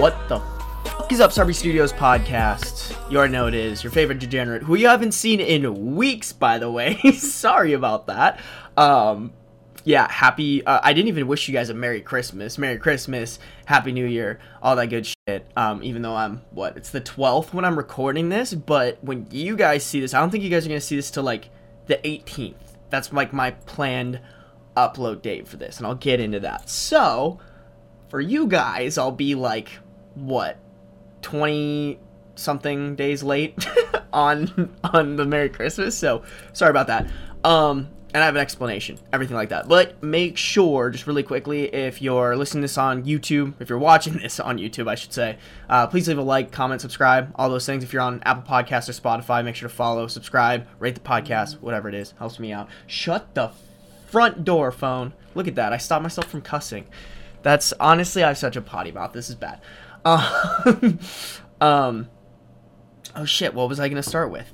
What the fuck is up, Sarby Studios podcast? You already know it is. Your favorite degenerate, who you haven't seen in weeks, by the way. Sorry about that. Um, yeah, happy. Uh, I didn't even wish you guys a Merry Christmas. Merry Christmas, Happy New Year, all that good shit. Um, even though I'm, what, it's the 12th when I'm recording this, but when you guys see this, I don't think you guys are to see this till like the 18th. That's like my planned upload date for this, and I'll get into that. So, for you guys, I'll be like, what, 20 something days late on on the Merry Christmas. So, sorry about that. Um, and I have an explanation, everything like that. But make sure, just really quickly, if you're listening to this on YouTube, if you're watching this on YouTube, I should say, uh, please leave a like, comment, subscribe, all those things. If you're on Apple podcast or Spotify, make sure to follow, subscribe, rate the podcast, whatever it is, helps me out. Shut the front door, phone. Look at that. I stopped myself from cussing. That's honestly, I have such a potty mouth. This is bad. Um, oh shit, what was I gonna start with?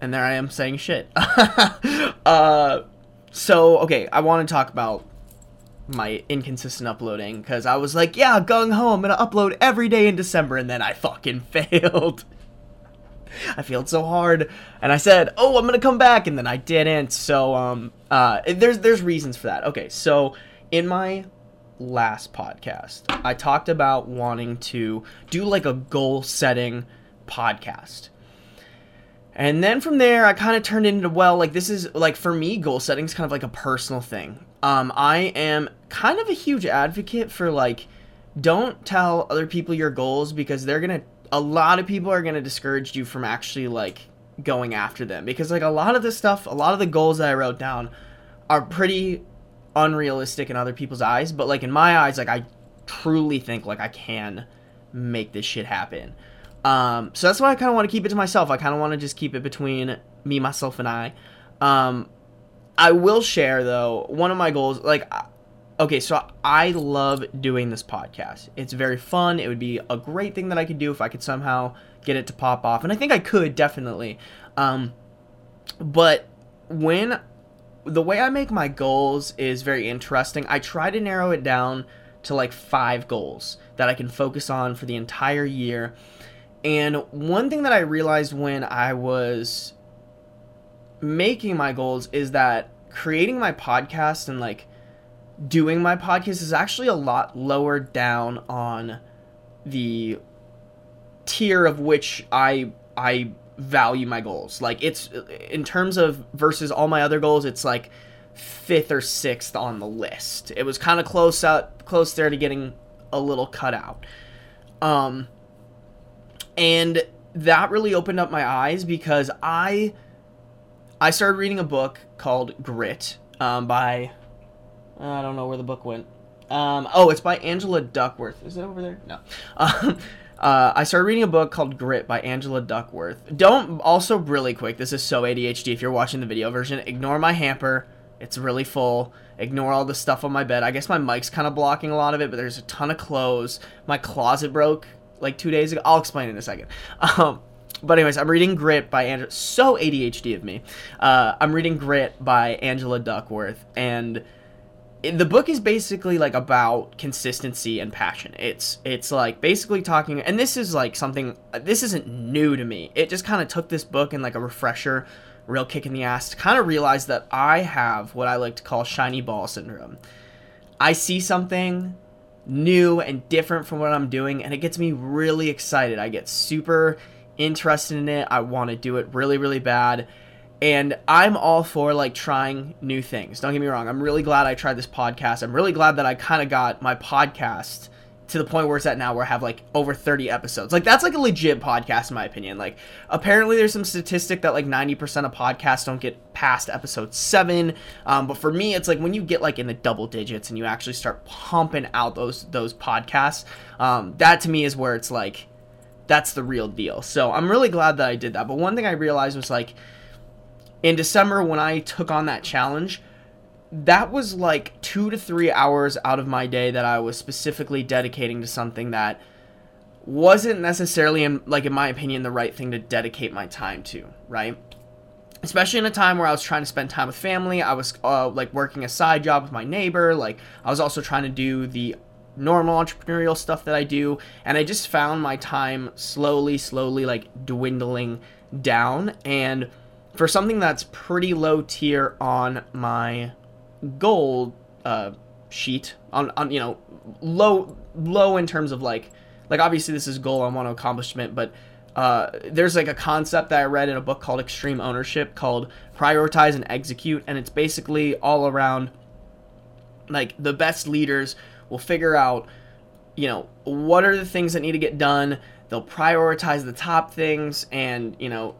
And there I am saying shit. uh, so okay, I want to talk about my inconsistent uploading because I was like, yeah, gung ho, I'm gonna upload every day in December, and then I fucking failed. I failed so hard, and I said, "Oh, I'm gonna come back," and then I didn't. So, um, uh, there's there's reasons for that. Okay, so in my last podcast, I talked about wanting to do like a goal setting podcast. And then from there, I kind of turned into, well, like this is like for me, goal setting is kind of like a personal thing. Um, I am kind of a huge advocate for like, don't tell other people your goals because they're gonna, a lot of people are gonna discourage you from actually like going after them because like a lot of the stuff, a lot of the goals that I wrote down are pretty unrealistic in other people's eyes, but like in my eyes, like I truly think like I can make this shit happen. Um, so that's why I kind of want to keep it to myself. I kind of want to just keep it between me, myself, and I. Um, I will share though one of my goals. Like, okay, so I love doing this podcast. It's very fun. It would be a great thing that I could do if I could somehow get it to pop off, and I think I could definitely. Um, but when the way I make my goals is very interesting. I try to narrow it down to like five goals that I can focus on for the entire year. And one thing that I realized when I was making my goals is that creating my podcast and like doing my podcast is actually a lot lower down on the tier of which I I value my goals. Like it's in terms of versus all my other goals, it's like fifth or sixth on the list. It was kind of close out, close there to getting a little cut out. Um, and that really opened up my eyes because I I started reading a book called Grit um, by I don't know where the book went. Um, oh, it's by Angela Duckworth. Is it over there? No. Um, uh, I started reading a book called Grit by Angela Duckworth. Don't also really quick. This is so ADHD. If you're watching the video version, ignore my hamper. It's really full. Ignore all the stuff on my bed. I guess my mic's kind of blocking a lot of it, but there's a ton of clothes. My closet broke like two days ago. I'll explain in a second. Um, but anyways, I'm reading Grit by Angela. So ADHD of me. Uh, I'm reading Grit by Angela Duckworth, and the book is basically like about consistency and passion. It's it's like basically talking and this is like something uh, this isn't new to me. It just kind of took this book and like a refresher, real kick in the ass to kind of realize that I have what I like to call shiny ball syndrome. I see something new and different from what I'm doing and it gets me really excited. I get super interested in it. I want to do it really really bad and I'm all for like trying new things. Don't get me wrong. I'm really glad I tried this podcast. I'm really glad that I kind of got my podcast to the point where it's at now where I have like over 30 episodes. Like that's like a legit podcast in my opinion. Like apparently there's some statistic that like 90% of podcasts don't get past episode 7. Um, but for me it's like when you get like in the double digits and you actually start pumping out those those podcasts, um, that to me is where it's like that's the real deal. So I'm really glad that I did that. But one thing I realized was like in December when I took on that challenge, that was like two to three hours out of my day that I was specifically dedicating to something that wasn't necessarily, in, like in my opinion, the right thing to dedicate my time to, right? Especially in a time where I was trying to spend time with family, I was uh, like working a side job with my neighbor, like I was also trying to do the normal entrepreneurial stuff that I do, and I just found my time slowly, slowly like dwindling down. And for something that's pretty low tier on my goal uh, sheet, on, on you know low low in terms of like like obviously this is goal I want to accomplishment, but uh, there's like a concept that I read in a book called Extreme Ownership called Prioritize and Execute, and it's basically all around like the best leaders will figure out, you know, what are the things that need to get done. They'll prioritize the top things and, you know,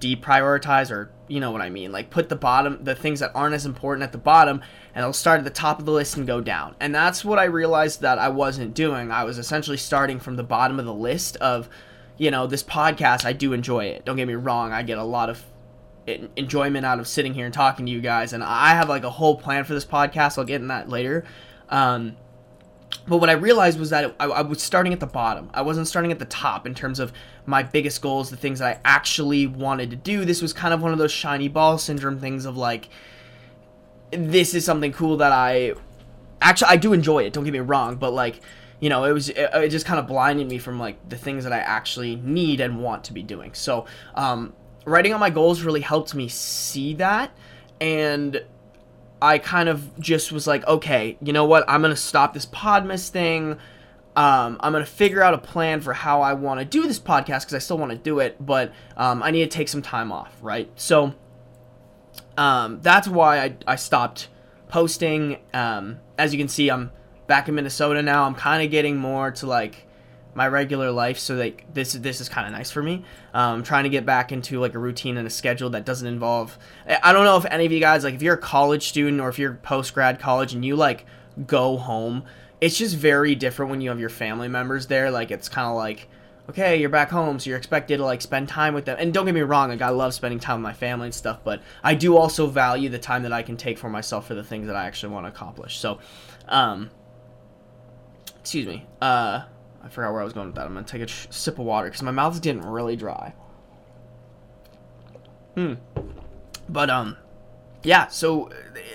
deprioritize or you know what I mean, like put the bottom the things that aren't as important at the bottom and they'll start at the top of the list and go down. And that's what I realized that I wasn't doing. I was essentially starting from the bottom of the list of you know, this podcast, I do enjoy it. Don't get me wrong, I get a lot of enjoyment out of sitting here and talking to you guys and I have like a whole plan for this podcast. I'll get in that later. Um but what I realized was that I, I, was starting at the bottom. I wasn't starting at the top in terms of my biggest goals, the things that I actually wanted to do. This was kind of one of those shiny ball syndrome things of like, this is something cool that I actually I do enjoy it. Don't get me wrong, but like, you know, it was it, it just kind of blinded me from like the things that I actually need and want to be doing. So, um, writing out my goals really helped me see that and I kind of just was like, okay, you know what? I'm gonna stop this Podmas thing. Um, I'm gonna figure out a plan for how I want to do this podcast because I still want to do it, but um, I need to take some time off, right? So um, that's why I, I stopped posting. Um, as you can see, I'm back in Minnesota now. I'm kind of getting more to like my regular life so like this this is kind of nice for me. Um, trying to get back into like a routine and a schedule that doesn't involve i don't know if any of you guys like if you're a college student or if you're post grad college and you like go home it's just very different when you have your family members there. Like it's kind of like okay you're back home so you're expected to like spend time with them. And don't get me wrong like i love spending time with my family and stuff but i do also value the time that i can take for myself for the things that i actually want to accomplish. So um excuse me uh I forgot where I was going with that. I'm gonna take a sip of water because my mouth's getting really dry. Hmm. But um, yeah. So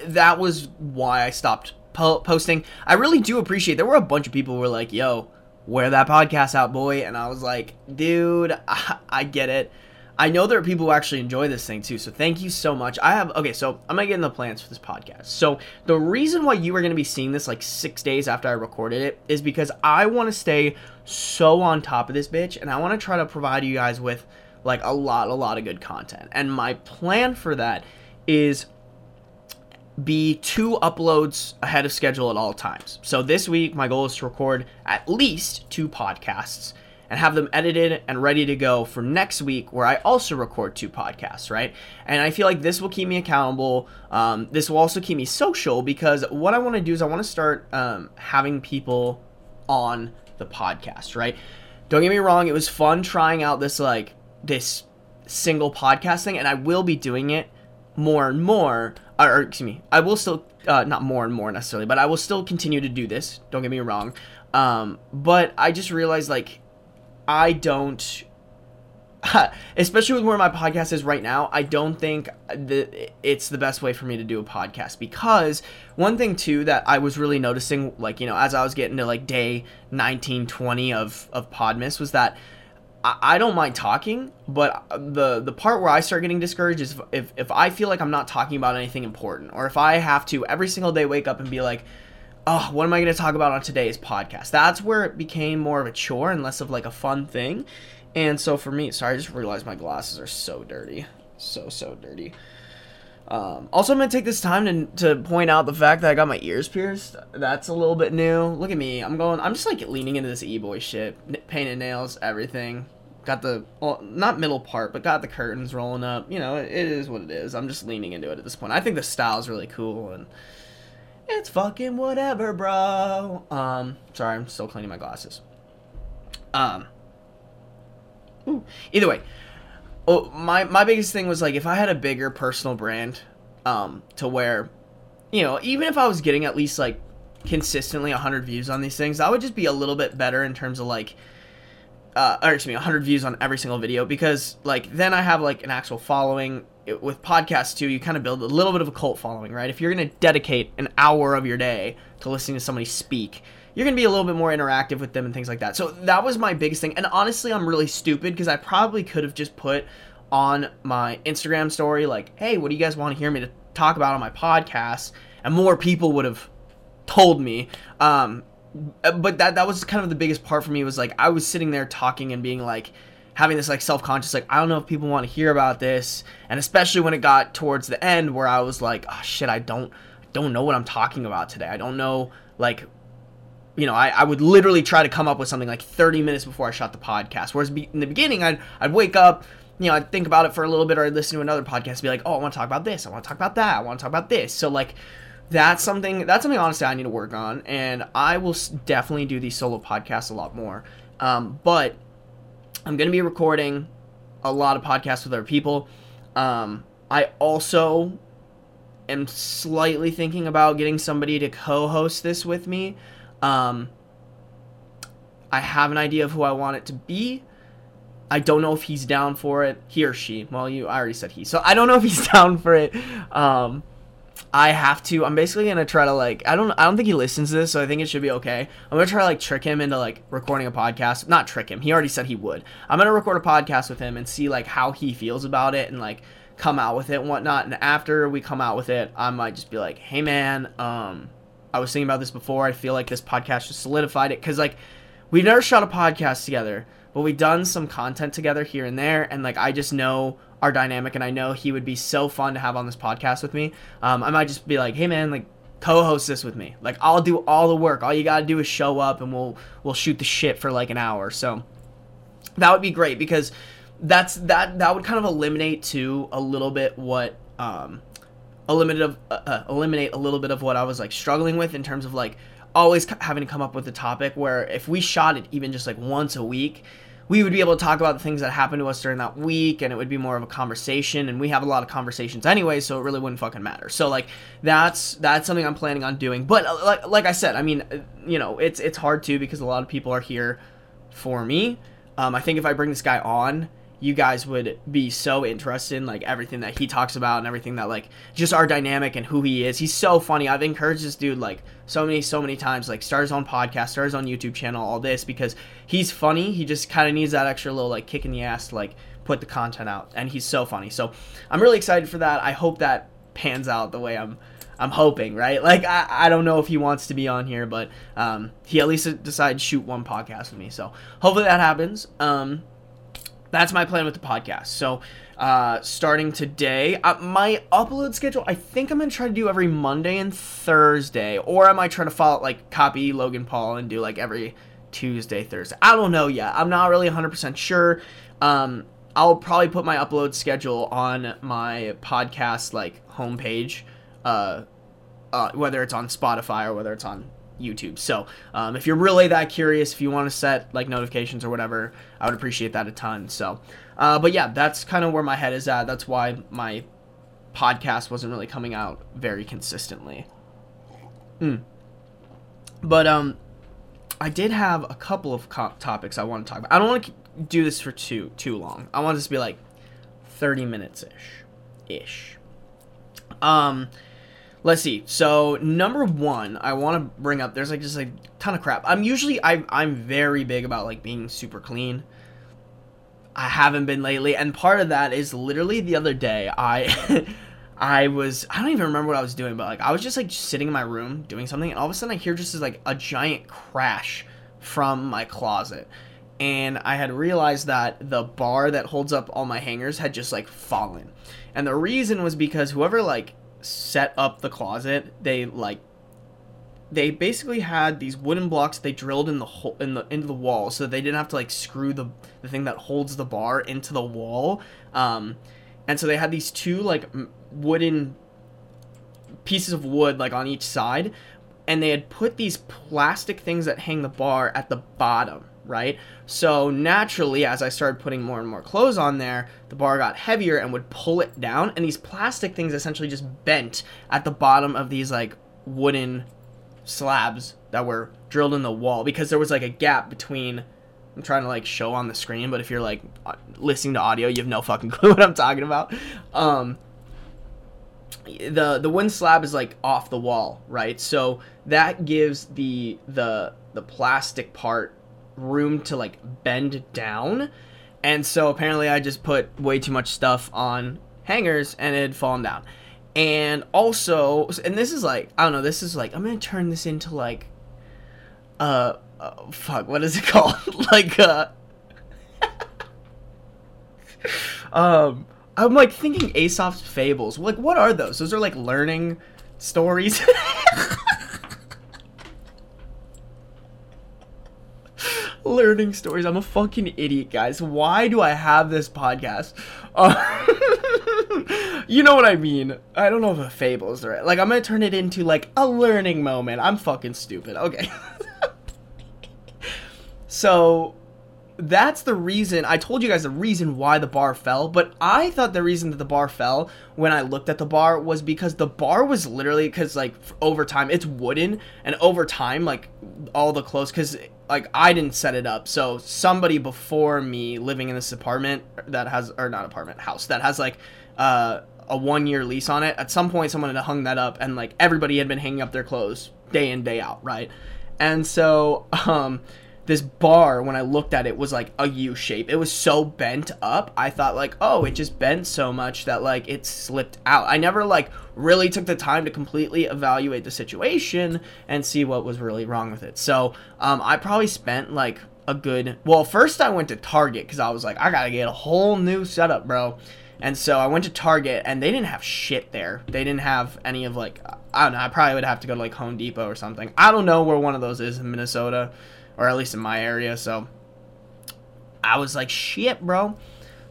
that was why I stopped po- posting. I really do appreciate. There were a bunch of people who were like, "Yo, wear that podcast out, boy," and I was like, "Dude, I, I get it." I know there are people who actually enjoy this thing too, so thank you so much. I have okay, so I'm gonna get in the plans for this podcast. So the reason why you are gonna be seeing this like six days after I recorded it is because I want to stay so on top of this bitch, and I want to try to provide you guys with like a lot, a lot of good content. And my plan for that is be two uploads ahead of schedule at all times. So this week, my goal is to record at least two podcasts and have them edited and ready to go for next week where I also record two podcasts, right? And I feel like this will keep me accountable. Um, this will also keep me social because what I want to do is I want to start um, having people on the podcast, right? Don't get me wrong, it was fun trying out this like this single podcast thing, and I will be doing it more and more. Or, excuse me, I will still uh, not more and more necessarily, but I will still continue to do this. Don't get me wrong. Um, but I just realized like I don't especially with where my podcast is right now, I don't think the, it's the best way for me to do a podcast. Because one thing too that I was really noticing, like you know, as I was getting to like day 19, 20 of of Podmas, was that I, I don't mind talking, but the the part where I start getting discouraged is if if I feel like I'm not talking about anything important, or if I have to every single day wake up and be like oh, what am I going to talk about on today's podcast? That's where it became more of a chore and less of like a fun thing. And so for me, sorry, I just realized my glasses are so dirty. So, so dirty. Um, also, I'm going to take this time to, to point out the fact that I got my ears pierced. That's a little bit new. Look at me. I'm going, I'm just like leaning into this e-boy shit. Painted nails, everything. Got the, well, not middle part, but got the curtains rolling up. You know, it, it is what it is. I'm just leaning into it at this point. I think the style is really cool and it's fucking whatever, bro. Um, sorry, I'm still cleaning my glasses. Um, ooh. either way, oh, my my biggest thing was like if I had a bigger personal brand, um, to where, you know, even if I was getting at least like consistently 100 views on these things, I would just be a little bit better in terms of like uh, or excuse me, 100 views on every single video because like then I have like an actual following. It, with podcasts too, you kind of build a little bit of a cult following, right? If you're gonna dedicate an hour of your day to listening to somebody speak, you're gonna be a little bit more interactive with them and things like that. So that was my biggest thing. And honestly, I'm really stupid because I probably could have just put on my Instagram story like, "Hey, what do you guys want to hear me to talk about on my podcast?" And more people would have told me. Um, Uh, but that that was kind of the biggest part for me was like I was sitting there talking and being like having this like self-conscious like I don't know if people want to hear about this. And especially when it got towards the end where I was like oh shit I don't don't know what I'm talking about today. I don't know like you know I, I would literally try to come up with something like 30 minutes before I shot the podcast. Whereas be, in the beginning I'd, I'd wake up you know I'd think about it for a little bit or I'd listen to another podcast and be like oh I want to talk about this. I want to talk about that. I want to talk about this. So like that's something that's something honestly I need to work on, and I will definitely do these solo podcasts a lot more. Um, but I'm gonna be recording a lot of podcasts with other people. Um, I also am slightly thinking about getting somebody to co-host this with me. Um, I have an idea of who I want it to be. I don't know if he's down for it. He or she. Well, you I already said he. So I don't know if he's down for it. Um, I have to. I'm basically gonna try to like. I don't. I don't think he listens to this, so I think it should be okay. I'm gonna try to like trick him into like recording a podcast. Not trick him. He already said he would. I'm gonna record a podcast with him and see like how he feels about it and like come out with it and whatnot. And after we come out with it, I might just be like, "Hey man, um, I was thinking about this before. I feel like this podcast just solidified it because like we've never shot a podcast together, but we've done some content together here and there, and like I just know our dynamic, and I know he would be so fun to have on this podcast with me. Um, I might just be like, hey man, like co-host this with me. Like I'll do all the work. All you gotta do is show up, and we'll we'll shoot the shit for like an hour. So that would be great because that's that that would kind of eliminate too a little bit what um eliminate of uh, uh eliminate a little bit of what I was like struggling with in terms of like always having to come up with a topic where if we shot it even just like once a week we would be able to talk about the things that happened to us during that week and it would be more of a conversation and we have a lot of conversations anyway so it really wouldn't fucking matter. So like that's that's something i'm planning on doing. But uh, like, like i said i mean uh, you know it's it's hard too because a lot of people are here for me. Um, i think if i bring this guy on you guys would be so interested in like everything that he talks about and everything that like just our dynamic and who he is. He's so funny. I've encouraged this dude like so many so many times like start his own podcast, start his own YouTube channel, all this because he's funny. He just kind of needs that extra little like kick in the ass to like put the content out and he's so funny. So I'm really excited for that. I hope that pans out the way I'm I'm hoping, right? Like I, I don't know if he wants to be on here, but um, he at least decided to shoot one podcast with me. So hopefully that happens. Um, that's my plan with the podcast. So, uh, starting today, uh, my upload schedule, I think I'm gonna try to do every Monday and Thursday, or I might try to follow like copy Logan Paul and do like every Tuesday, Thursday. I don't know yet. I'm not really 100% sure. Um, I'll probably put my upload schedule on my podcast like homepage, uh, uh, whether it's on Spotify or whether it's on YouTube. So um, if you're really that curious, if you want to set like notifications or whatever, I would appreciate that a ton. So, uh, but yeah, that's kind of where my head is at. That's why my podcast wasn't really coming out very consistently. Mm. But um, I did have a couple of co- topics I want to talk about. I don't want to do this for too too long. I want this to be like thirty minutes ish, ish. Um let's see. So number one, I want to bring up. There's like just a ton of crap. I'm usually I I'm very big about like being super clean. I haven't been lately, and part of that is literally the other day I. I was I don't even remember what I was doing, but like I was just like sitting in my room doing something, and all of a sudden I hear just this, like a giant crash from my closet, and I had realized that the bar that holds up all my hangers had just like fallen, and the reason was because whoever like set up the closet, they like they basically had these wooden blocks they drilled in the hole in the into the wall so they didn't have to like screw the the thing that holds the bar into the wall um and so they had these two like wooden pieces of wood like on each side and they had put these plastic things that hang the bar at the bottom right? So naturally, as I started putting more and more clothes on there, the bar got heavier and would pull it down, and these plastic things essentially just bent at the bottom of these like wooden slabs that were drilled in the wall because there was like a gap between. I'm trying to like show on the screen, but if you're like listening to audio, you have no fucking clue what I'm talking about. Um, the the wooden slab is like off the wall, right? So that gives the the the plastic part room to like bend down. And so apparently I just put way too much stuff on hangers and it had fallen down. And also, and this is like, I don't know, this is like, I'm to turn this into like, uh, uh, fuck, what is it called? like, uh, um, I'm like thinking Aesop's fables. Like, what are those? Those are like learning stories. learning stories. I'm a fucking idiot, guys. Why do I have this podcast? Uh, you know what I mean. I don't know if a fable is right. Like, I'm gonna turn it into like a learning moment. I'm fucking stupid. Okay. so that's the reason I told you guys the reason why the bar fell, but I thought the reason that the bar fell when I looked at the bar was because the bar was literally because like over time it's wooden and over time like all the clothes because like I didn't set it up, so somebody before me living in this apartment that has or not apartment house that has like uh, a one year lease on it. At some point, someone had hung that up, and like everybody had been hanging up their clothes day in day out, right? And so um, this bar when I looked at it was like a U shape. It was so bent up. I thought like, oh, it just bent so much that like it slipped out. I never like really took the time to completely evaluate the situation and see what was really wrong with it. So um, I probably spent like a good. Well, first I went to Target because I was like, I gotta get a whole new setup, bro. And so I went to Target and they didn't have shit there. They didn't have any of like I don't know. I probably would have to go to like Home Depot or something. I don't know where one of those is in Minnesota or at least in my area. So I was like, shit, bro.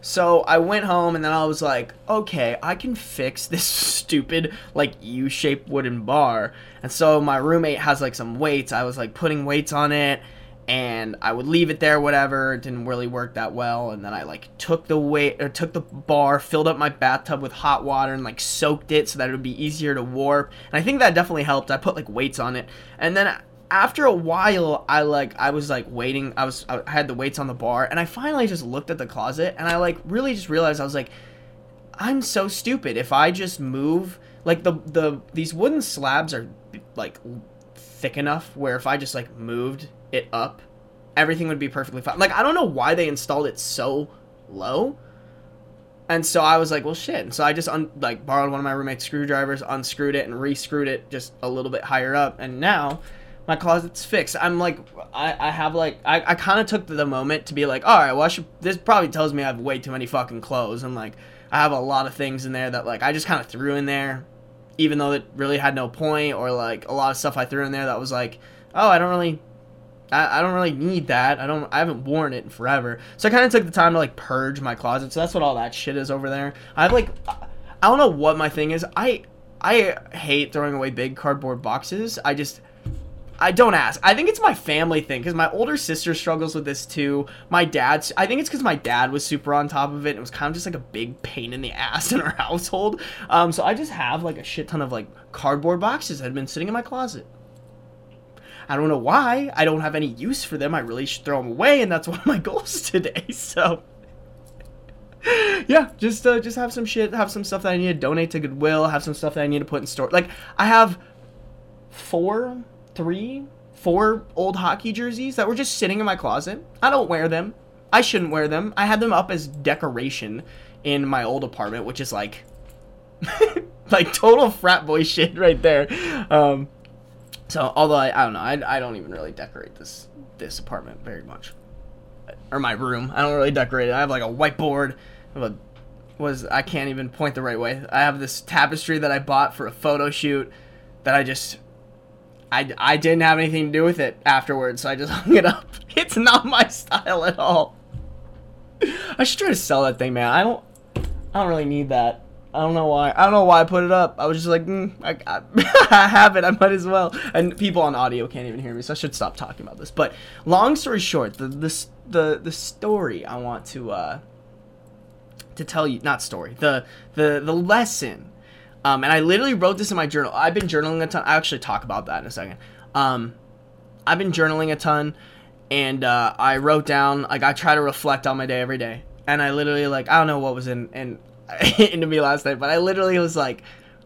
So I went home and then I was like, okay, I can fix this stupid like U-shaped wooden bar. And so my roommate has like some weights. I was like putting weights on it and I would leave it there whatever. It didn't really work that well and then I like took the weight uh, or took the bar, filled up my bathtub with hot water and like soaked it so that it would be easier to warp. And I think that definitely helped. I put like weights on it. And then after a while i like i was like waiting i was i had the weights on the bar and i finally just looked at the closet and i like really just realized i was like i'm so stupid if i just move like the the these wooden slabs are like thick enough where if i just like moved it up everything would be perfectly fine like i don't know why they installed it so low and so I was like, well, shit. And so I just un- like borrowed one of my roommate's screwdrivers, unscrewed it, and re-screwed it just a little bit higher up. And now my closet's fixed. I'm like, I, I have like, I, I kind of took the moment to be like, all right, well, I should, this probably tells me I have way too many fucking clothes. And like, I have a lot of things in there that like, I just kind of threw in there, even though it really had no point, or like a lot of stuff I threw in there that was like, oh, I don't really, I, I don't really need that. I don't, I haven't worn it in forever. So I kind of took the time to like purge my closet. So that's what all that shit is over there. I have like, I don't know what my thing is. I, I hate throwing away big cardboard boxes. I just, I don't ask. I think it's my family thing because my older sister struggles with this too. My dad's. I think it's because my dad was super on top of it. It was kind of just like a big pain in the ass in our household. Um, so I just have like a shit ton of like cardboard boxes that have been sitting in my closet. I don't know why. I don't have any use for them. I really should throw them away, and that's one of my goals today. So yeah, just uh, just have some shit, have some stuff that I need to donate to Goodwill, have some stuff that I need to put in store. Like I have four three, four old hockey jerseys that were just sitting in my closet. I don't wear them. I shouldn't wear them. I had them up as decoration in my old apartment, which is like like total frat boy shit right there. Um, so although I, I don't know, I, I don't even really decorate this this apartment very much, or my room. I don't really decorate it. I have like a whiteboard. I was I can't even point the right way. I have this tapestry that I bought for a photo shoot that I just I, I didn't have anything to do with it afterwards, so I just hung it up. It's not my style at all. I should try to sell that thing, man. I don't I don't really need that. I don't know why. I don't know why I put it up. I was just like, mm, I, I, I, have it. I might as well. And people on audio can't even hear me, so I should stop talking about this. But long story short, the the the, the story I want to uh to tell you, not story, the the the lesson um, and I literally wrote this in my journal. I've been journaling a ton. I actually talk about that in a second. Um, I've been journaling a ton, and uh, I wrote down like I try to reflect on my day every day. And I literally like I don't know what was in in into me last night, but I literally was like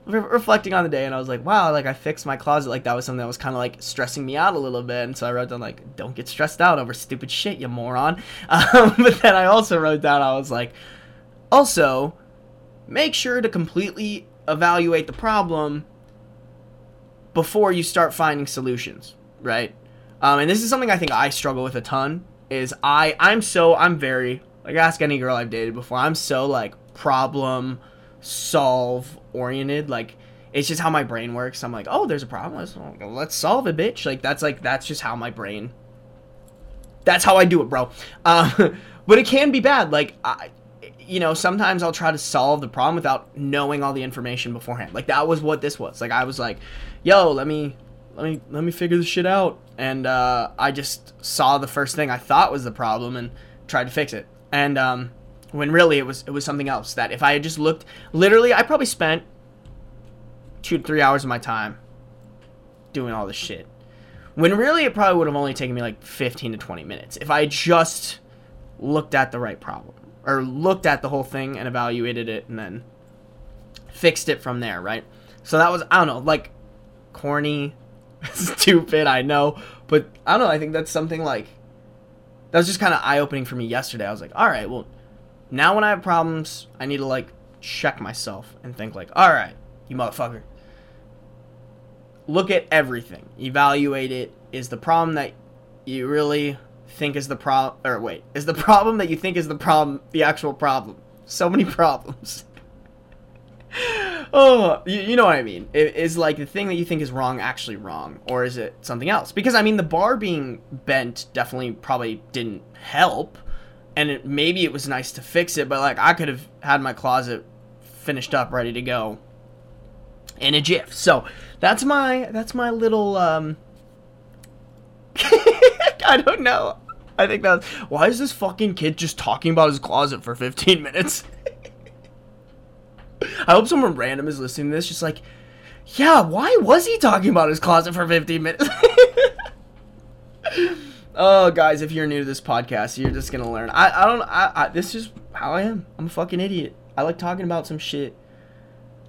re- reflecting on the day and I was like, wow, like I fixed my closet. Like that was something that was kind of like stressing me out a little bit. And so I wrote down like, don't get stressed out over stupid shit, you moron. Um, but then I also wrote down, I was like, also, make sure to completely evaluate the problem before you start finding solutions, right? Um, and this is something I think I struggle with a ton. Is I I'm so I'm very like ask any girl I've dated before. I'm so like problem solve oriented. Like it's just how my brain works. I'm like, oh, there's a problem. Let's, let's solve it, bitch. Like that's like that's just how my brain. That's how I do it, bro. Um, but it can be bad. Like I, you know, sometimes I'll try to solve the problem without knowing all the information beforehand. Like that was what this was. Like I was like, yo, let me let me let me figure this shit out. And uh, I just saw the first thing I thought was the problem and tried to fix it. And um, when really it was it was something else that if I had just looked literally I probably spent two to three hours of my time doing all this shit. When really it probably would have only taken me like 15 to 20 minutes if I had just looked at the right problem or looked at the whole thing and evaluated it and then fixed it from there, right? So that was I don't know, like corny, stupid, I know, but I don't know, I think that's something like that was just kind of eye opening for me yesterday. I was like, all right, well, now when I have problems, I need to like check myself and think like, all right, you motherfucker. Look at everything. Evaluate it. Is the problem that you really think is the problem or wait, is the problem that you think is the problem the actual problem? So many problems. oh, you, you, know what I mean. It, is like the thing that you think is wrong actually wrong, or is it something else? Because I mean, the bar being bent definitely probably didn't help and it, maybe it was nice to fix it, but like I could have had my closet finished up, ready to go in a jiff. So that's my that's my little um. I don't know. I think that's why is this fucking kid just talking about his closet for 15 minutes? I hope someone random is listening to this, just like, yeah, why was he talking about his closet for 15 minutes? Oh, guys, if you're new to this podcast, you're just gonna learn. I, I don't. I, I this is how I am. I'm a fucking idiot. I like talking about some shit.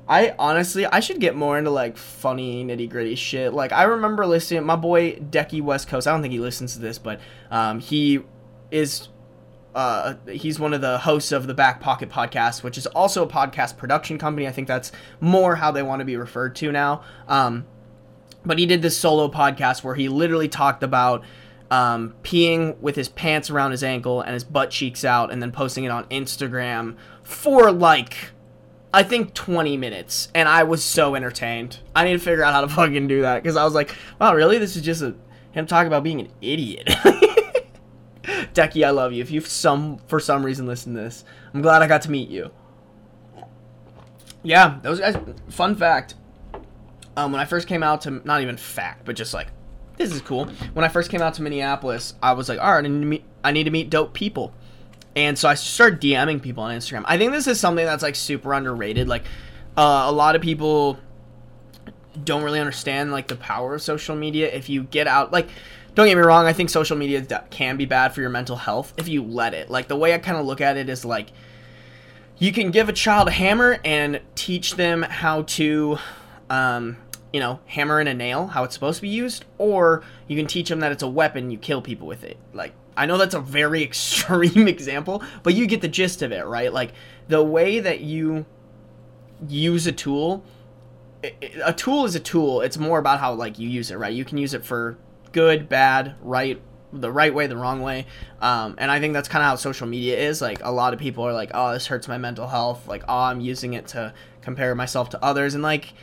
I honestly, I should get more into like funny nitty gritty shit. Like I remember listening, my boy Decky West Coast. I don't think he listens to this, but um, he is. Uh, he's one of the hosts of the Back Pocket Podcast, which is also a podcast production company. I think that's more how they want to be referred to now. Um, but he did this solo podcast where he literally talked about um, peeing with his pants around his ankle and his butt cheeks out, and then posting it on Instagram for like, I think 20 minutes. And I was so entertained. I need to figure out how to fucking do that because I was like, wow, really? This is just a, him talking about being an idiot. Decky, I love you. If you've some for some reason listened to this, I'm glad I got to meet you. Yeah, those guys. Fun fact. Um, when I first came out to not even fact, but just like this is cool. When I first came out to Minneapolis, I was like, all right, I need to meet, I need to meet dope people. And so I started DMing people on Instagram. I think this is something that's like super underrated. Like uh, a lot of people don't really understand like the power of social media. If you get out, like, don't get me wrong, I think social media can be bad for your mental health if you let it. Like the way I kind of look at it is like you can give a child a hammer and teach them how to um, you know, hammer in a nail, how it's supposed to be used, or you can teach them that it's a weapon, you kill people with it. Like, I know that's a very extreme example, but you get the gist of it, right? Like, the way that you use a tool, a tool is a tool. It's more about how, like, you use it, right? You can use it for good, bad, right, the right way, the wrong way. Um, and I think that's kind of how social media is. Like, a lot of people are like, oh, this hurts my mental health. Like, oh, I'm using it to compare myself to others. And, like,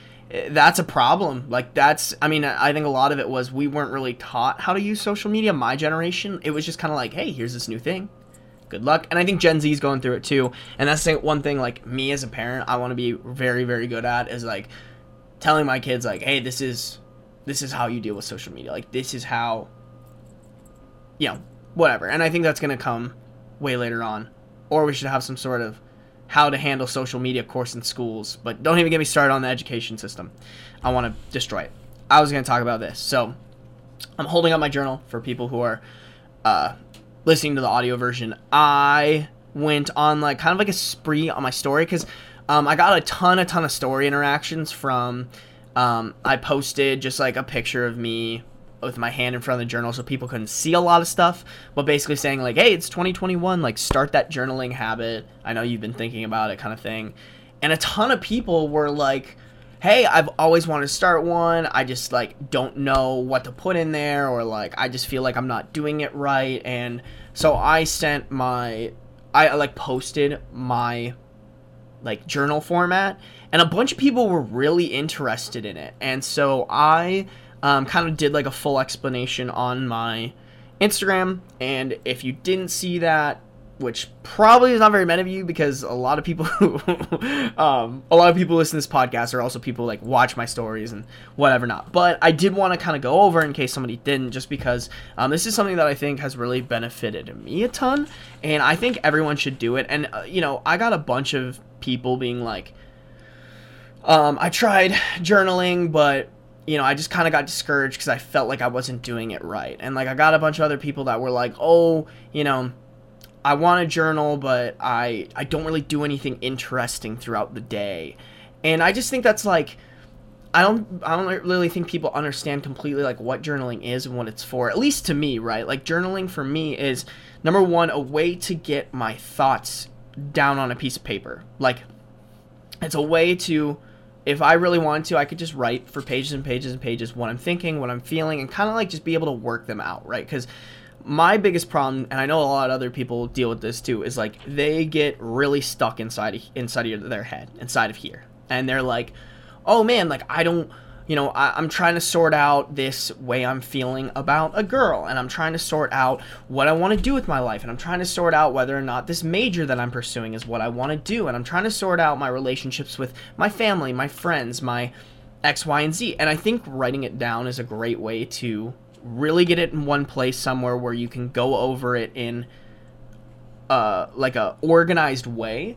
that's a problem. Like that's I mean I think a lot of it was we weren't really taught how to use social media. My generation, it was just kind of like, hey, here's this new thing. Good luck. And I think Gen Z is going through it too. And that's one thing like me as a parent, I want to be very very good at is like telling my kids like, hey, this is this is how you deal with social media. Like this is how you know, whatever. And I think that's going to come way later on. Or we should have some sort of how to handle social media course in schools. But don't even get me started on the education system. I want to destroy it. I was going to talk about this. So I'm holding up my journal for people who are uh, listening to the audio version. I went on like kind of like a spree on my story because Um, I got a ton, a ton of story interactions from. Um, I posted just like a picture of me with my hand in front of the journal so people couldn't see a lot of stuff, but basically saying like, "Hey, it's 2021, like start that journaling habit. I know you've been thinking about it kind of thing." And a ton of people were like, "Hey, I've always wanted to start one. I just like don't know what to put in there or like I just feel like I'm not doing it right." And so I sent my I uh, like posted my like journal format and a bunch of people were really interested in it. And so I um, kind of did like a full explanation on my Instagram. And if you didn't see that, which probably is not very many of you because a lot of people um, a lot of people listen to this podcast are also people like watch my stories and whatever not but i did want to kind of go over in case somebody didn't just because um, this is something that i think has really benefited me a ton and i think everyone should do it and uh, you know i got a bunch of people being like um, i tried journaling but you know, I just kind of got discouraged because I felt like I wasn't doing it right. And like I got a bunch of other people that were like, "Oh, you know, I want to journal, but I I don't really do anything interesting throughout the day." And I just think that's like I don't I don't really think people understand completely like what journaling is and what it's for. At least to me, right? Like journaling for me is number 1 a way to get my thoughts down on a piece of paper. Like it's a way to if I really wanted to, I could just write for pages and pages and pages what I'm thinking, what I'm feeling, and kind of like just be able to work them out, right? Because my biggest problem, and I know a lot of other people deal with this too, is like they get really stuck inside of, inside of their head, inside of here, and they're like, "Oh man, like I don't." You know, I, am trying to sort out this way I'm feeling about a girl, and I'm trying to sort out what I want to do with my life, and I'm trying to sort out whether or not this major that I'm pursuing is what I want to do, and I'm trying to sort out my relationships with my family, my friends, my X, Y, and Z. And I think writing it down is a great way to really get it in one place somewhere where you can go over it in uh, like a organized way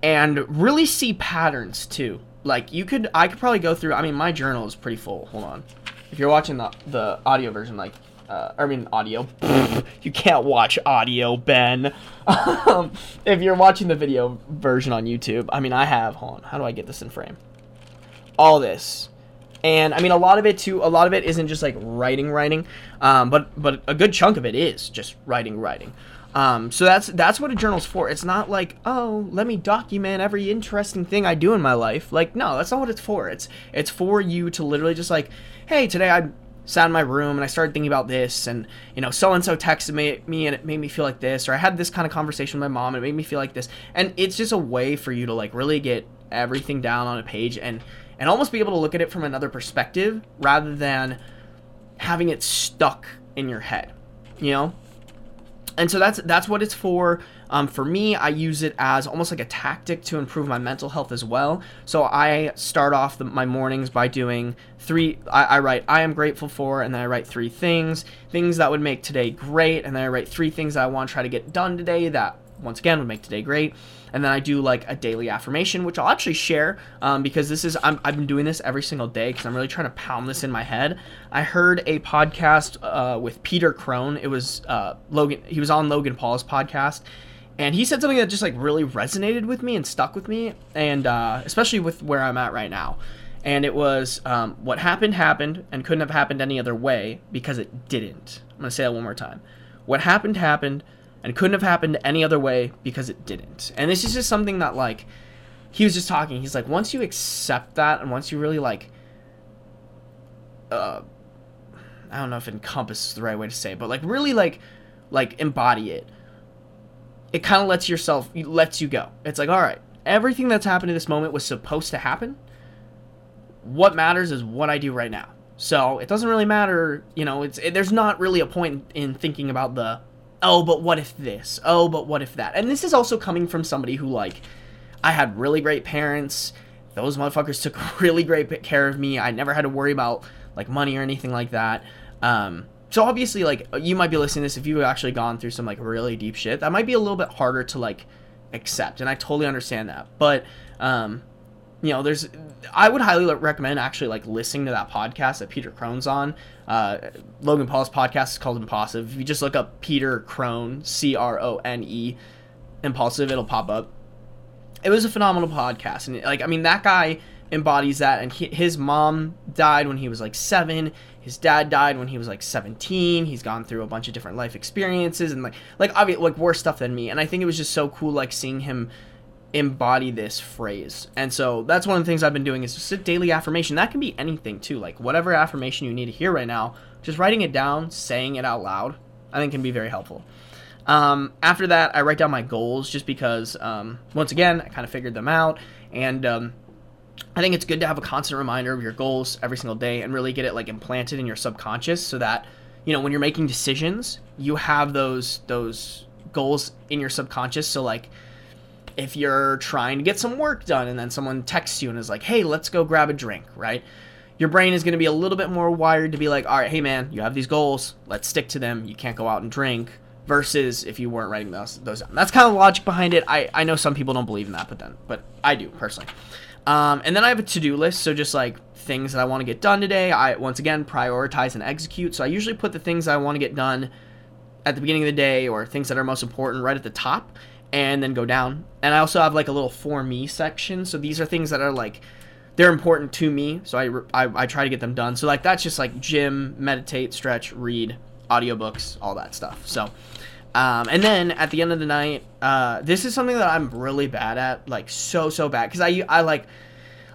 and really see patterns too like you could I could probably go through I mean my journal is pretty full. Hold on. If you're watching the the audio version like uh, I mean audio. you can't watch audio, Ben. um, if you're watching the video version on YouTube, I mean I have hold on, how do I get this in frame? All this. And I mean a lot of it too a lot of it isn't just like writing writing. Um, but but a good chunk of it is just writing writing. Um, so that's that's what a journal's for. It's not like, oh, let me document every interesting thing I do in my life. Like, no, that's not what it's for. It's it's for you to literally just like, hey, today I sat in my room and I started thinking about this, and you know, so and so texted me, me and it made me feel like this, or I had this kind of conversation with my mom and it made me feel like this, and it's just a way for you to like really get everything down on a page and and almost be able to look at it from another perspective rather than having it stuck in your head, you know and so that's that's what it's for. Um, for me, I use it as almost like a tactic to improve my mental health as well. So I start off the, my mornings by doing three. I, I, write I am grateful for, and then I write three things, things that would make today great, and then I write three things that I want to try to get done today that once again would make today great and then I do like a daily affirmation, which I'll actually share um, because this is i have been doing this every single day because I'm really trying to pound this in my head. I heard a podcast uh, with Peter Crone. It was uh, Logan. He was on Logan Paul's podcast, and he said something that just like really resonated with me and stuck with me, and uh, especially with where I'm at right now. And it was um, what happened happened and couldn't have happened any other way because it didn't. I'm gonna say that one more time. What happened happened and couldn't have happened any other way because it didn't. And this is just something that like he was just talking. He's like once you accept that and once you really like uh I don't know if encompass is the right way to say it, but like really like like embody it. It kind of lets yourself lets you go. It's like all right, everything that's happened in this moment was supposed to happen. What matters is what I do right now. So it doesn't really matter, you know. It's it, there's not really a point in thinking about the oh, but what if this? Oh, but what if that? And this is also coming from somebody who, like, I had really great parents. Those motherfuckers took really great care of me. I never had to worry about, like, money or anything like that. Um, so obviously, like, you might be listening to this if you've actually gone through some, like, really deep shit. That might be a little bit harder to, like, accept. And I totally understand that. But, um, you know, there's I would highly recommend actually like listening to that podcast that Peter Crone's on. Uh, Logan Paul's podcast is called Impulsive. If you just look up Peter Crone, C R O N E, Impulsive, it'll pop up. it was a phenomenal podcast, and like I mean that guy embodies that, and he, his mom died when he was like seven. His dad died when he was like 17. He's gone through a bunch of different life experiences and like like obviously like worse stuff than me. And I think it was just so cool like seeing him embody this phrase. And so that's one of the things I've been doing is just a daily affirmation. That can be anything too. Like whatever affirmation you need to hear right now, just writing it down, saying it out loud, I think can be very helpful. Um, after that, I write down my goals just because, um, once again, I kind of figured them out. And um, I think it's good to have a constant reminder of your goals every single day and really get it like implanted in your subconscious so that, you know, when you're making decisions, you have those those goals in your subconscious. So like if you're trying to get some work done and then someone texts you and is like, "Hey, let's go grab a drink," right? Your brain is going to be a little bit more wired to be like, "All right, hey man, you have these goals. Let's stick to them. You can't go out and drink." Versus if you weren't writing those those down. That's kind of the logic behind it. I I know some people don't believe in that, but then but I do personally. Um, and then I have a to-do list, so just like things that I want to get done today. I once again prioritize and execute. So I usually put the things I want to get done at the beginning of the day or things that are most important right at the top and then go down. And I also have like a little for me section. So these are things that are like they're important to me. So I, I, I try to get them done. So like that's just like gym, meditate, stretch, read, audiobooks, all that stuff. So um, and then at the end of the night, uh, this is something that I'm really bad at, like so so bad, because I I like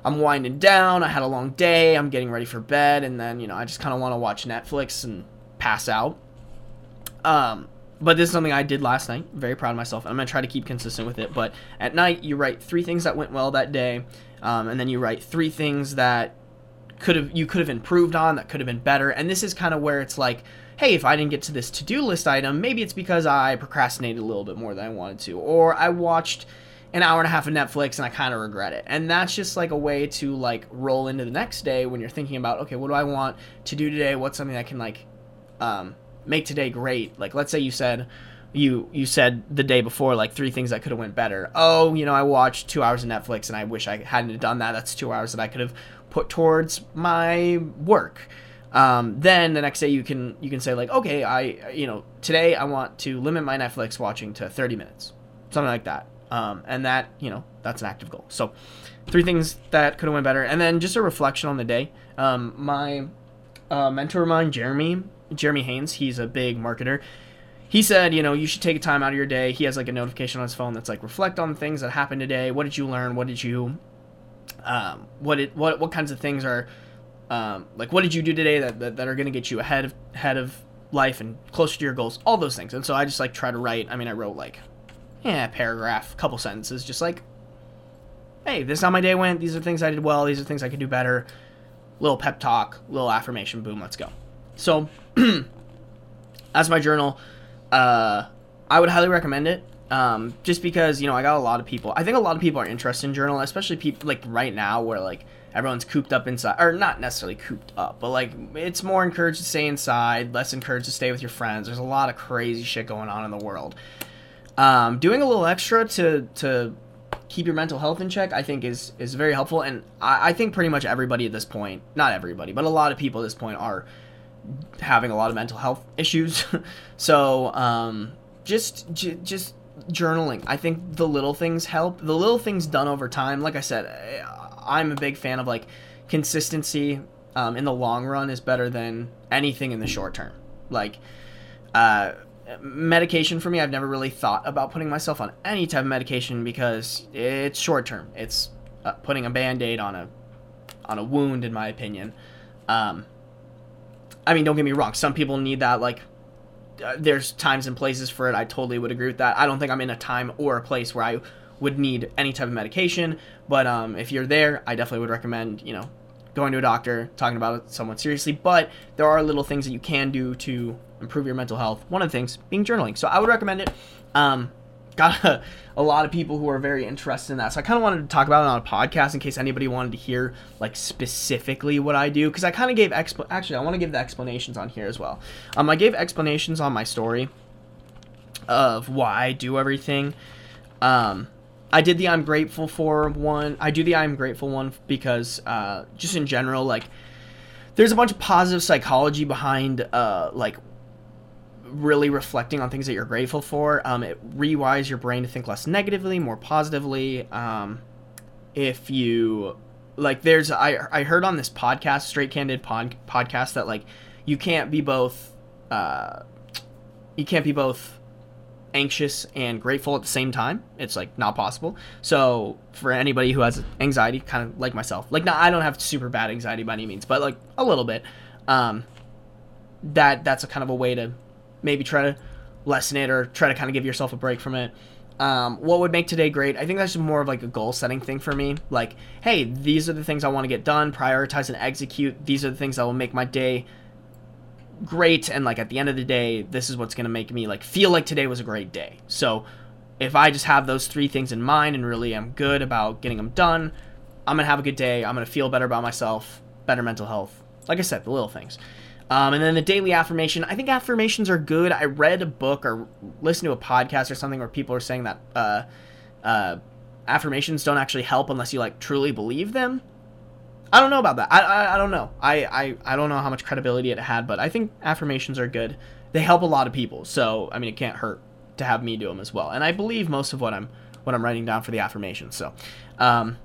I'm winding down. I had a long day. I'm getting ready for bed, and then you know I just kind of want to watch Netflix and pass out. Um, but this is something I did last night. Very proud of myself. I'm gonna try to keep consistent with it. But at night, you write three things that went well that day, um, and then you write three things that could have you could have improved on that could have been better. And this is kind of where it's like, hey, if I didn't get to this to-do list item, maybe it's because I procrastinated a little bit more than I wanted to, or I watched an hour and a half of Netflix and I kind of regret it. And that's just like a way to like roll into the next day when you're thinking about, okay, what do I want to do today? What's something I can like um, make today great. Like let's say you said you you said the day before like three things that could have went better. Oh, you know, I watched 2 hours of Netflix and I wish I hadn't done that. That's 2 hours that I could have put towards my work. Um, then the next day you can you can say like okay I you know today I want to limit my Netflix watching to 30 minutes something like that um, and that you know that's an active goal so three things that could have went better and then just a reflection on the day um, my uh, mentor of mine Jeremy Jeremy Haynes, he's a big marketer. He said, you know, you should take a time out of your day. He has like a notification on his phone that's like reflect on things that happened today. What did you learn? What did you, um, what did what what kinds of things are, um, like what did you do today that that, that are going to get you ahead of ahead of life and closer to your goals? All those things. And so I just like try to write. I mean, I wrote like, yeah, paragraph, couple sentences, just like, hey, this is how my day went. These are things I did well. These are things I could do better. Little pep talk, little affirmation. Boom, let's go. So as my journal. Uh, I would highly recommend it. Um, just because you know I got a lot of people. I think a lot of people are interested in journal, especially people like right now where like everyone's cooped up inside, or not necessarily cooped up, but like it's more encouraged to stay inside, less encouraged to stay with your friends. There's a lot of crazy shit going on in the world. Um, doing a little extra to to keep your mental health in check, I think is is very helpful, and I, I think pretty much everybody at this point, not everybody, but a lot of people at this point are having a lot of mental health issues. so um, just j- just journaling. I think the little things help. The little things done over time. Like I said, I'm a big fan of like consistency. Um, in the long run is better than anything in the short term. Like uh, medication for me, I've never really thought about putting myself on any type of medication because it's short term. It's uh, putting a band aid on a on a wound, in my opinion. Um, I mean, don't get me wrong. Some people need that. Like, uh, there's times and places for it. I totally would agree with that. I don't think I'm in a time or a place where I would need any type of medication. But um, if you're there, I definitely would recommend, you know, going to a doctor, talking about it somewhat seriously. But there are little things that you can do to improve your mental health. One of the things being journaling. So I would recommend it. Um, got a, a, lot of people who are very interested in that. So I kind of wanted to talk about it on a podcast in case anybody wanted to hear like specifically what I do because I kind of gave expl- actually I want to give the explanations on here as well. Um, I gave explanations on my story of why I do everything. Um, I did the I'm grateful for one. I do the I'm grateful one because uh, just in general like there's a bunch of positive psychology behind uh, like really reflecting on things that you're grateful for. Um, it rewires your brain to think less negatively, more positively. Um, if you like, there's I I heard on this podcast, Straight Candid pod, podcast, that like you can't be both. Uh, you can't be both anxious and grateful at the same time. It's like not possible. So for anybody who has anxiety, kind of like myself, like now I don't have super bad anxiety by any means, but like a little bit. Um, that that's a kind of a way to maybe try to lessen it or try to kind of give yourself a break from it. Um, what would make today great? I think that's more of like a goal setting thing for me. Like, hey, these are the things I want to get done, prioritize and execute. These are the things that will make my day great. And like at the end of the day, this is what's going to make me like feel like today was a great day. So if I just have those three things in mind and really am good about getting them done, I'm going to have a good day. I'm going to feel better about myself, better mental health. Like I said, the little things. Um, and then the daily affirmation. I think affirmations are good. I read a book or listened to a podcast or something where people are saying that uh, uh, affirmations don't actually help unless you like truly believe them. I don't know about that. I, I, I don't know. I, I, I don't know how much credibility it had, but I think affirmations are good. They help a lot of people. So I mean, it can't hurt to have me do them as well. And I believe most of what I'm what I'm writing down for the affirmations. So um,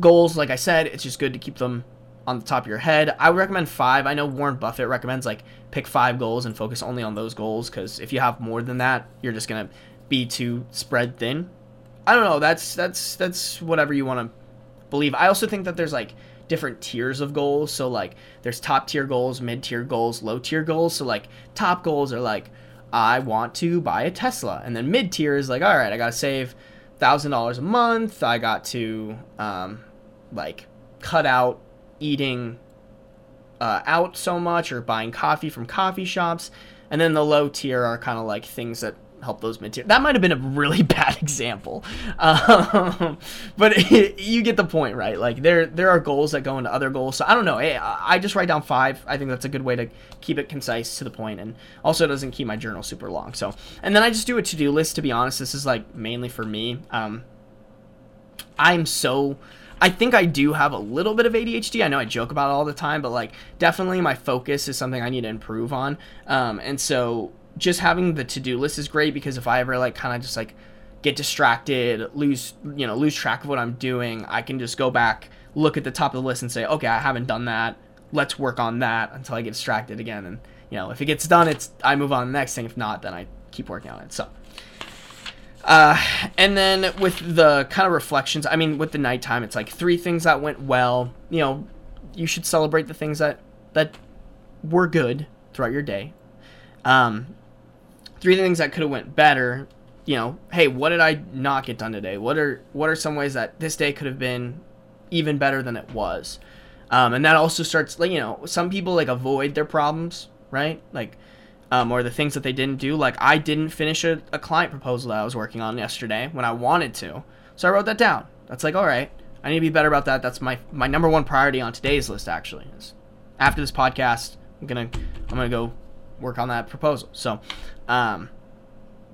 goals, like I said, it's just good to keep them on the top of your head. I would recommend five. I know Warren Buffett recommends like pick five goals and focus only on those goals because if you have more than that, you're just gonna be too spread thin. I don't know. That's that's that's whatever you want to believe. I also think that there's like different tiers of goals. So like there's top tier goals, mid tier goals, low tier goals. So like top goals are like I want to buy a Tesla, and then mid tier is like all right, I gotta save thousand dollars a month. I got to um, like cut out eating uh, out so much or buying coffee from coffee shops. And then the low tier are kind of like things that help those mid tier. That might have been a really bad example, um, but it, you get the point, right? Like there there are goals that go into other goals. So I don't know. Hey, I just write down five. I think that's a good way to keep it concise to the point, and also doesn't keep my journal super long. So and then I just do a to do list. To be honest, this is like mainly for me. Um, I'm so I think I do have a little bit of ADHD. I know I joke about it all the time, but like definitely my focus is something I need to improve on. Um, and so just having the to-do list is great because if I ever like kind of just like get distracted, lose you know lose track of what I'm doing, I can just go back, look at the top of the list, and say, okay, I haven't done that. Let's work on that until I get distracted again. And you know if it gets done, it's I move on to the next thing. If not, then I keep working on it. So. Uh, and then with the kind of reflections, I mean, with the nighttime, it's like three things that went well. You know, you should celebrate the things that that were good throughout your day. Um, three things that could have went better. You know, hey, what did I not get done today? What are what are some ways that this day could have been even better than it was? Um, and that also starts, like, you know, some people like avoid their problems, right? Like um, or the things that they didn't do. Like I didn't finish a, a client proposal that I was working on yesterday when I wanted to, so I wrote that down. That's like, all right, I need to be better about that. That's my my number one priority on today's list. Actually, is after this podcast, I'm gonna I'm gonna go work on that proposal. So, um,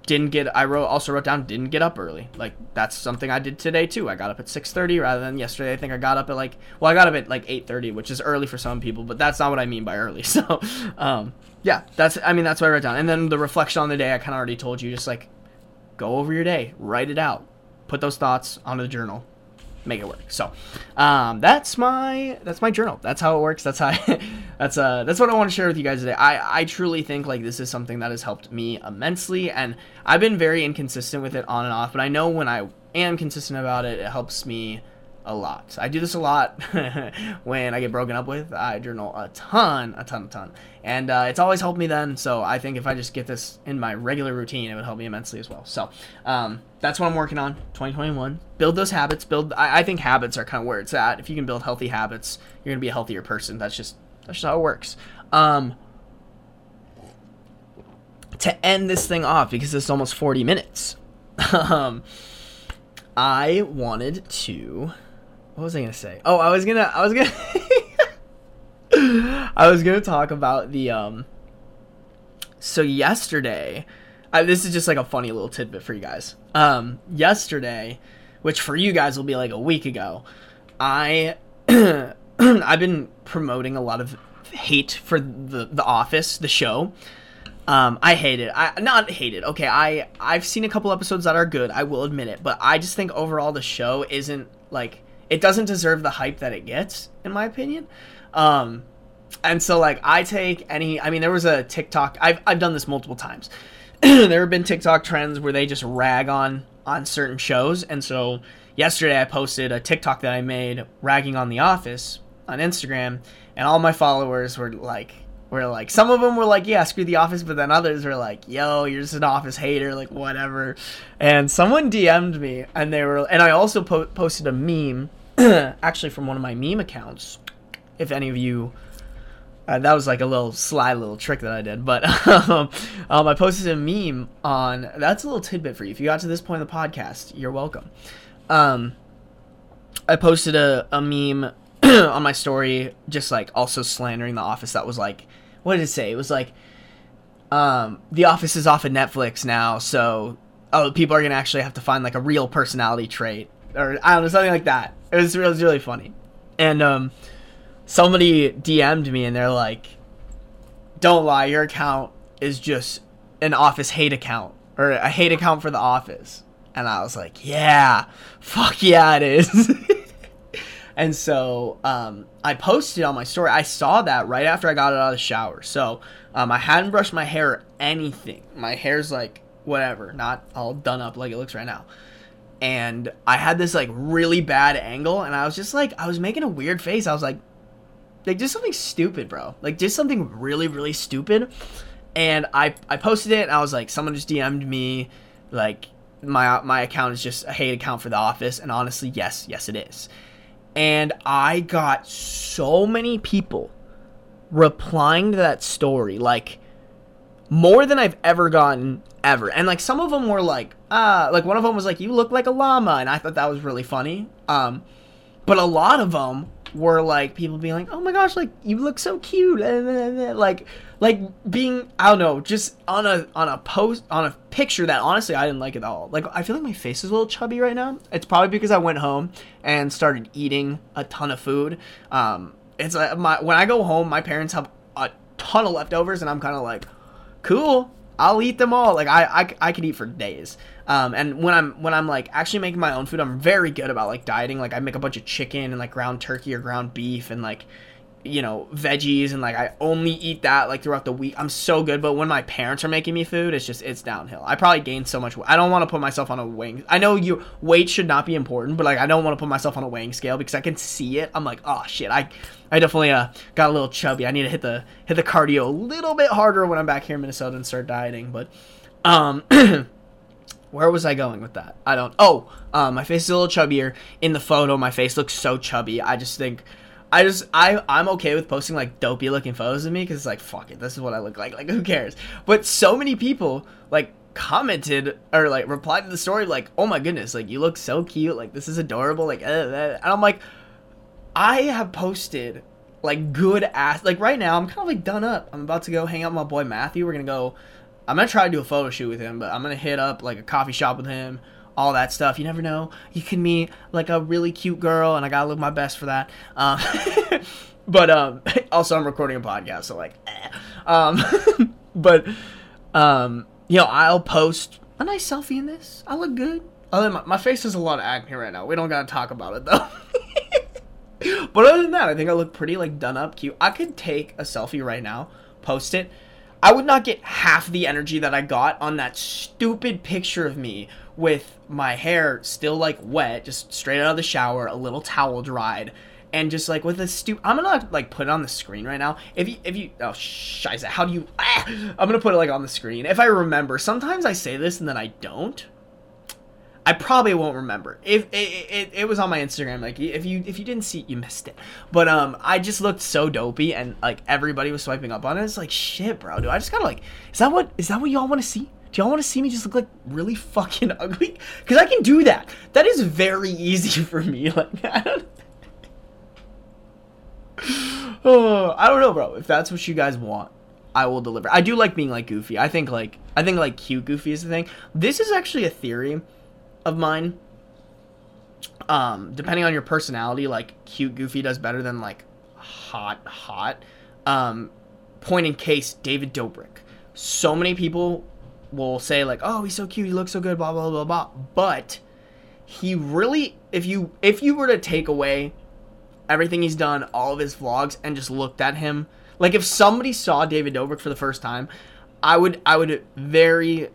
didn't get I wrote also wrote down didn't get up early. Like that's something I did today too. I got up at 6:30 rather than yesterday. I think I got up at like well I got up at like 8:30, which is early for some people, but that's not what I mean by early. So, um, yeah, that's I mean that's what I wrote down. And then the reflection on the day I kind of already told you just like go over your day, write it out. Put those thoughts onto the journal make it work. So, um, that's my that's my journal. That's how it works. That's how I, that's uh that's what I want to share with you guys today. I I truly think like this is something that has helped me immensely, and I've been very inconsistent with it on and off. But I know when I am consistent about it, it helps me a lot. I do this a lot when I get broken up with. I journal a ton, a ton, a ton, and uh, it's always helped me then. So I think if I just get this in my regular routine, it would help me immensely as well. So um, that's what I'm working on. 2021. Build those habits. Build. I, I think habits are kind of where it's at. If you can build healthy habits, you're gonna be a healthier person. That's just that's just how it works. Um, to end this thing off because it's almost 40 minutes. um, I wanted to what was I gonna say? Oh, I was gonna I was gonna I was gonna talk about the um so yesterday I, this is just like a funny little tidbit for you guys. Um yesterday, which for you guys will be like a week ago, I I've been promoting a lot of hate for the the office, the show. Um, I hate it. I not hate it. Okay, I I've seen a couple episodes that are good. I will admit it, but I just think overall the show isn't like it doesn't deserve the hype that it gets, in my opinion. Um, and so like I take any. I mean, there was a TikTok. I've I've done this multiple times. there have been TikTok trends where they just rag on on certain shows, and so yesterday I posted a TikTok that I made ragging on The Office on Instagram, and all my followers were like were like some of them were like yeah screw the office but then others were like yo you're just an office hater like whatever and someone dm'd me and they were and i also po- posted a meme actually from one of my meme accounts if any of you uh, that was like a little sly little trick that I did, but um, um, I posted a meme on. That's a little tidbit for you. If you got to this point of the podcast, you're welcome. Um, I posted a, a meme on my story, just like also slandering the office. That was like what did it say? It was like, um, The Office is off of Netflix now, so oh, people are gonna actually have to find like a real personality trait, or I don't know, something like that. It was, it was really funny, and um, somebody DM'd me and they're like, "Don't lie, your account is just an Office hate account or a hate account for The Office," and I was like, "Yeah, fuck yeah, it is." And so um, I posted on my story. I saw that right after I got out of the shower. So um, I hadn't brushed my hair or anything. My hair's like whatever, not all done up like it looks right now. And I had this like really bad angle, and I was just like, I was making a weird face. I was like, like just something stupid, bro. Like just something really, really stupid. And I I posted it, and I was like, someone just DM'd me, like my my account is just a hate account for the office, and honestly, yes, yes, it is and I got so many people replying to that story, like more than I've ever gotten ever. And like some of them were like, ah, like one of them was like, "You look like a llama," and I thought that was really funny. Um, but a lot of them were like people being like, "Oh my gosh, like you look so cute," like like being I don't know, just on a on a post on a picture that honestly I didn't like at all. Like I feel like my face is a little chubby right now. It's probably because I went home and started eating a ton of food. Um, it's like my when I go home, my parents have a ton of leftovers, and I'm kind of like, cool. I'll eat them all. Like I, I, I could eat for days. Um, and when I'm when I'm like actually making my own food, I'm very good about like dieting. Like I make a bunch of chicken and like ground turkey or ground beef and like you know veggies and like I only eat that like throughout the week. I'm so good, but when my parents are making me food, it's just it's downhill. I probably gained so much. I don't want to put myself on a weighing. I know you weight should not be important, but like I don't want to put myself on a weighing scale because I can see it. I'm like, oh shit, I I definitely uh, got a little chubby. I need to hit the hit the cardio a little bit harder when I'm back here in Minnesota and start dieting. But um. where was I going with that? I don't. Oh, um, my face is a little chubbier in the photo. My face looks so chubby. I just think I just I I'm okay with posting like dopey looking photos of me because it's like fuck it, this is what I look like. Like who cares? But so many people like commented or like replied to the story like, oh my goodness, like you look so cute, like this is adorable, like uh, uh. and I'm like, I have posted like good ass like right now I'm kind of like done up. I'm about to go hang out with my boy Matthew. We're gonna go. I'm gonna try to do a photo shoot with him, but I'm gonna hit up like a coffee shop with him all that stuff. You never know. You can meet like a really cute girl, and I gotta look my best for that. Um, but um, also, I'm recording a podcast, so like, eh. um, but um, you know, I'll post a nice selfie in this. I look good. Other my, my face has a lot of acne right now. We don't gotta talk about it though. but other than that, I think I look pretty like done up, cute. I could take a selfie right now, post it. I would not get half the energy that I got on that stupid picture of me with my hair still like wet, just straight out of the shower, a little towel dried, and just like with a stu I'm gonna like put it on the screen right now. If you if you oh shiza, how do you ah, I'm gonna put it like on the screen. If I remember, sometimes I say this and then I don't. I probably won't remember. If it, it, it, was on my Instagram, like if you if you didn't see it, you missed it. But um, I just looked so dopey, and like everybody was swiping up on it. It's like shit, bro. Do I just gotta like? Is that what is that what y'all want to see? Do y'all want to see me just look like really fucking ugly? Because I can do that. That is very easy for me. Like, I don't. oh, I don't know, bro. If that's what you guys want, I will deliver. I do like being like goofy. I think like I think like cute goofy is the thing. This is actually a theory of mine. Um, depending on your personality, like cute goofy does better than like hot hot. Um, point in case David Dobrik so many people will say like, "Oh, he's so cute, he looks so good," blah blah blah blah. But he really, if you if you were to take away everything he's done, all of his vlogs, and just looked at him, like if somebody saw David Dobrik for the first time, I would I would very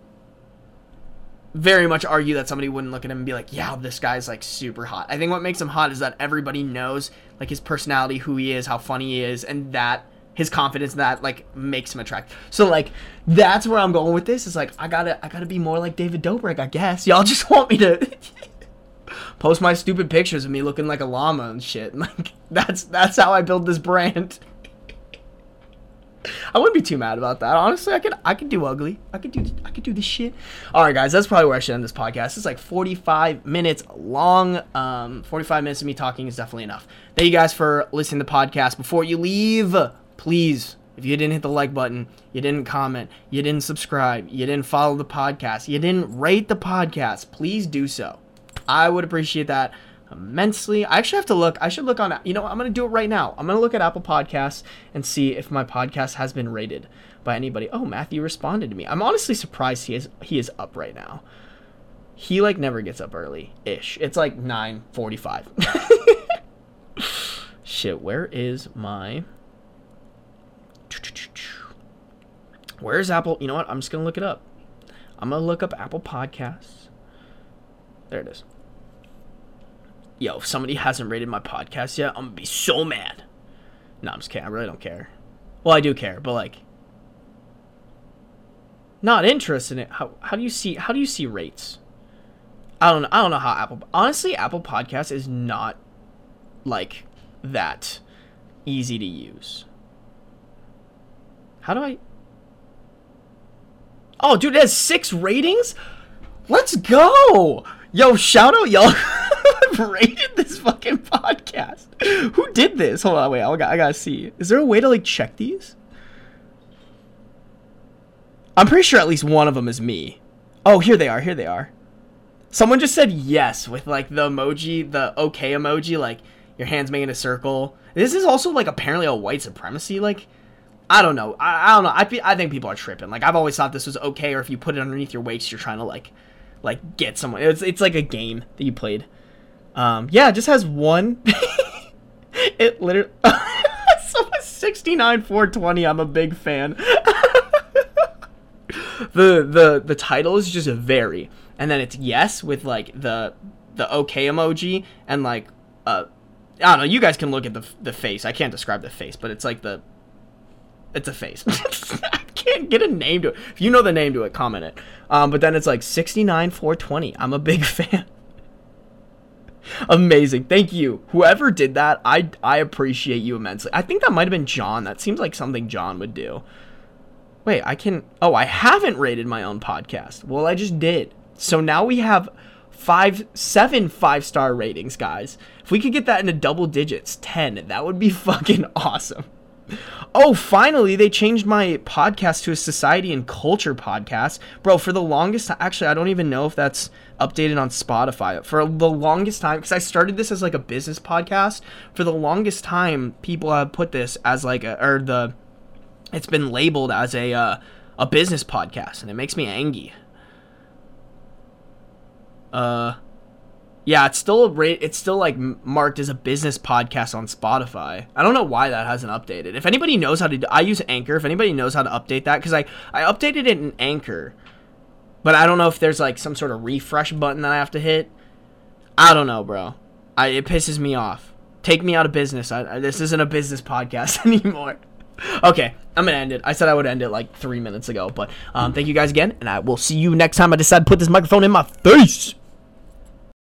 very much argue that somebody wouldn't look at him and be like, yeah, this guy's like super hot. I think what makes him hot is that everybody knows like his personality, who he is, how funny he is, and that his confidence that like makes him attractive. So like that's where I'm going with this. Is like I gotta I gotta be more like David Dobrik, I guess. Y'all just want me to post my stupid pictures of me looking like a llama and shit. Like that's that's how I build this brand. I wouldn't be too mad about that. Honestly, I could I could do ugly. I could do I could do this shit. All right, guys, that's probably where I should end this podcast. It's like 45 minutes long. Um, 45 minutes of me talking is definitely enough. Thank you guys for listening to the podcast. Before you leave, please, if you didn't hit the like button, you didn't comment, you didn't subscribe, you didn't follow the podcast, you didn't rate the podcast, please do so. I would appreciate that immensely. I actually have to look. I should look on. You know, I'm gonna do it right now. I'm gonna look at Apple Podcasts and see if my podcast has been rated by anybody. Oh, Matthew responded to me. I'm honestly surprised he is he is up right now. He like never gets up early ish. It's like 9:45. Shit, where is my Where's Apple? You know what? I'm just gonna look it up. I'm gonna look up Apple Podcasts. There it is yo, if somebody hasn't rated my podcast yet, I'm gonna be so mad. No, I'm just kidding. I really don't care. Well, I do care, but like, not interested in it. How how do you see how do you see rates? I don't know. I don't know how Apple. Honestly, Apple Podcast is not like that easy to use. How do I? Oh, dude, it has six ratings. Let's go. Yo, shout out y'all rated this fucking podcast. Who did this? Hold on, wait, I gotta, I gotta see. Is there a way to like check these? I'm pretty sure at least one of them is me. Oh, here they are. Here they are. Someone just said yes with like the emoji, the okay emoji, like your hands making a circle. This is also like apparently a white supremacy. Like, I don't know. I, I don't know. I, I think people are tripping. Like, I've always thought this was okay, or if you put it underneath your waist, you're trying to like like get someone. It's it's like a game that you played. Um, yeah, it just has one. it literally. so 69 420. I'm a big fan. the the the title is just very, and then it's yes with like the the okay emoji and like uh I don't know. You guys can look at the the face. I can't describe the face, but it's like the it's a face. I can't get a name to it. If you know the name to it, comment it. Um, but then it's like 69 420. I'm a big fan. Amazing. Thank you. Whoever did that, I I appreciate you immensely. I think that might have been John. That seems like something John would do. Wait, I can Oh, I haven't rated my own podcast. Well, I just did. So now we have five seven five star ratings, guys. If we could get that into double digits, 10, that would be fucking awesome. Oh, finally, they changed my podcast to a society and culture podcast. Bro, for the longest time, actually, I don't even know if that's updated on Spotify. For the longest time, because I started this as like a business podcast, for the longest time, people have put this as like a, or the, it's been labeled as a, uh, a business podcast, and it makes me angry. Uh, yeah, it's still rate. It's still like marked as a business podcast on Spotify. I don't know why that hasn't updated. If anybody knows how to, do, I use Anchor. If anybody knows how to update that, because I I updated it in Anchor, but I don't know if there's like some sort of refresh button that I have to hit. I don't know, bro. I it pisses me off. Take me out of business. I, I, this isn't a business podcast anymore. okay, I'm gonna end it. I said I would end it like three minutes ago, but um, thank you guys again, and I will see you next time I decide to put this microphone in my face.